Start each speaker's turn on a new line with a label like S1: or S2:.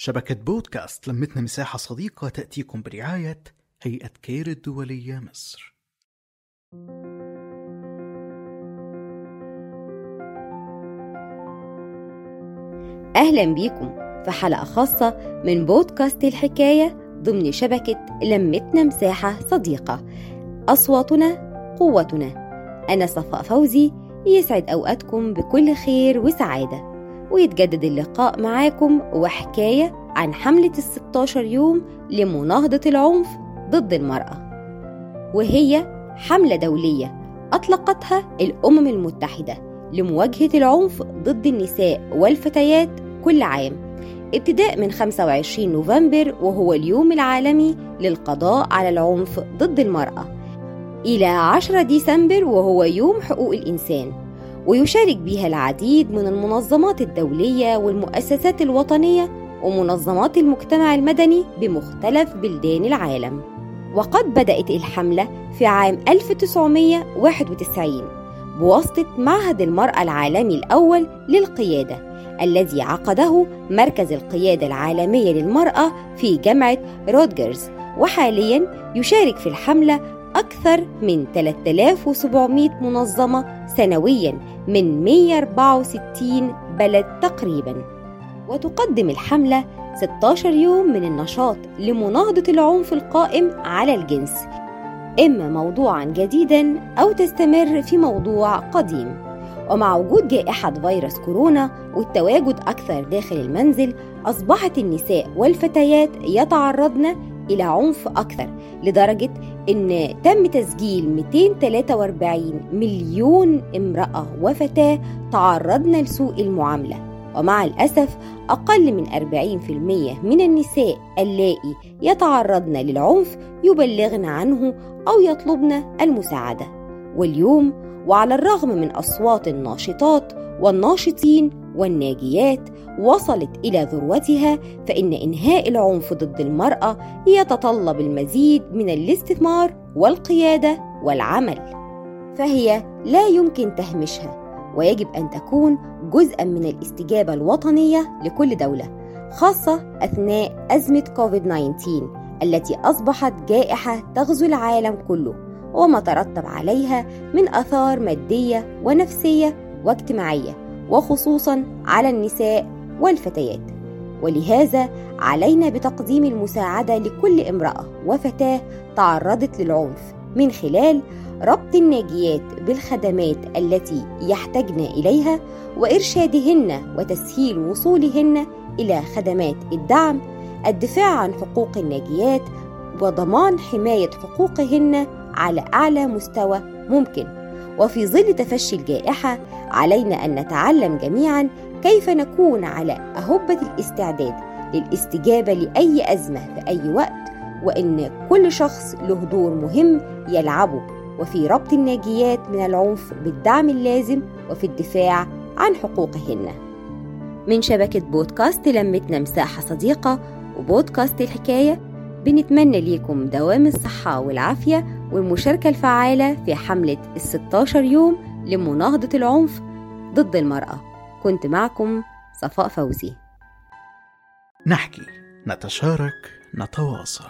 S1: شبكة بودكاست لمتنا مساحة صديقة تأتيكم برعاية هيئة كير الدولية مصر.
S2: أهلا بيكم في حلقة خاصة من بودكاست الحكاية ضمن شبكة لمتنا مساحة صديقة. أصواتنا قوتنا. أنا صفاء فوزي يسعد أوقاتكم بكل خير وسعادة. ويتجدد اللقاء معاكم وحكاية عن حملة الستاشر يوم لمناهضة العنف ضد المرأة. وهي حملة دولية أطلقتها الأمم المتحدة لمواجهة العنف ضد النساء والفتيات كل عام ابتداء من 25 نوفمبر وهو اليوم العالمي للقضاء على العنف ضد المرأة إلى 10 ديسمبر وهو يوم حقوق الإنسان. ويشارك بها العديد من المنظمات الدولية والمؤسسات الوطنية ومنظمات المجتمع المدني بمختلف بلدان العالم. وقد بدأت الحملة في عام 1991 بواسطة معهد المرأة العالمي الأول للقيادة الذي عقده مركز القيادة العالمية للمرأة في جامعة رودجرز وحاليا يشارك في الحملة أكثر من 3700 منظمة سنويا من 164 بلد تقريبا. وتقدم الحملة 16 يوم من النشاط لمناهضة العنف القائم على الجنس. إما موضوعا جديدا أو تستمر في موضوع قديم. ومع وجود جائحة فيروس كورونا والتواجد أكثر داخل المنزل أصبحت النساء والفتيات يتعرضن إلى عنف أكثر لدرجة إن تم تسجيل 243 مليون امرأة وفتاة تعرضن لسوء المعاملة. ومع الأسف أقل من 40% من النساء اللائي يتعرضن للعنف يبلغن عنه أو يطلبن المساعدة. واليوم وعلى الرغم من أصوات الناشطات والناشطين والناجيات وصلت إلى ذروتها فإن إنهاء العنف ضد المرأة يتطلب المزيد من الاستثمار والقيادة والعمل. فهي لا يمكن تهميشها ويجب أن تكون جزءا من الاستجابة الوطنية لكل دولة خاصة أثناء أزمة كوفيد 19 التي أصبحت جائحة تغزو العالم كله وما ترتب عليها من آثار مادية ونفسية واجتماعية. وخصوصا على النساء والفتيات. ولهذا علينا بتقديم المساعدة لكل امرأة وفتاة تعرضت للعنف من خلال ربط الناجيات بالخدمات التي يحتاجن إليها وإرشادهن وتسهيل وصولهن إلى خدمات الدعم الدفاع عن حقوق الناجيات وضمان حماية حقوقهن على أعلى مستوى ممكن. وفي ظل تفشي الجائحة علينا أن نتعلم جميعا كيف نكون على أهبة الاستعداد للاستجابة لأي أزمة في أي وقت وإن كل شخص له دور مهم يلعبه وفي ربط الناجيات من العنف بالدعم اللازم وفي الدفاع عن حقوقهن. من شبكة بودكاست لمتنا مساحة صديقة وبودكاست الحكاية بنتمنى ليكم دوام الصحة والعافية والمشاركة الفعالة في حملة الستاشر يوم لمناهضة العنف ضد المرأة. كنت معكم صفاء فوزي.
S1: نحكي نتشارك نتواصل.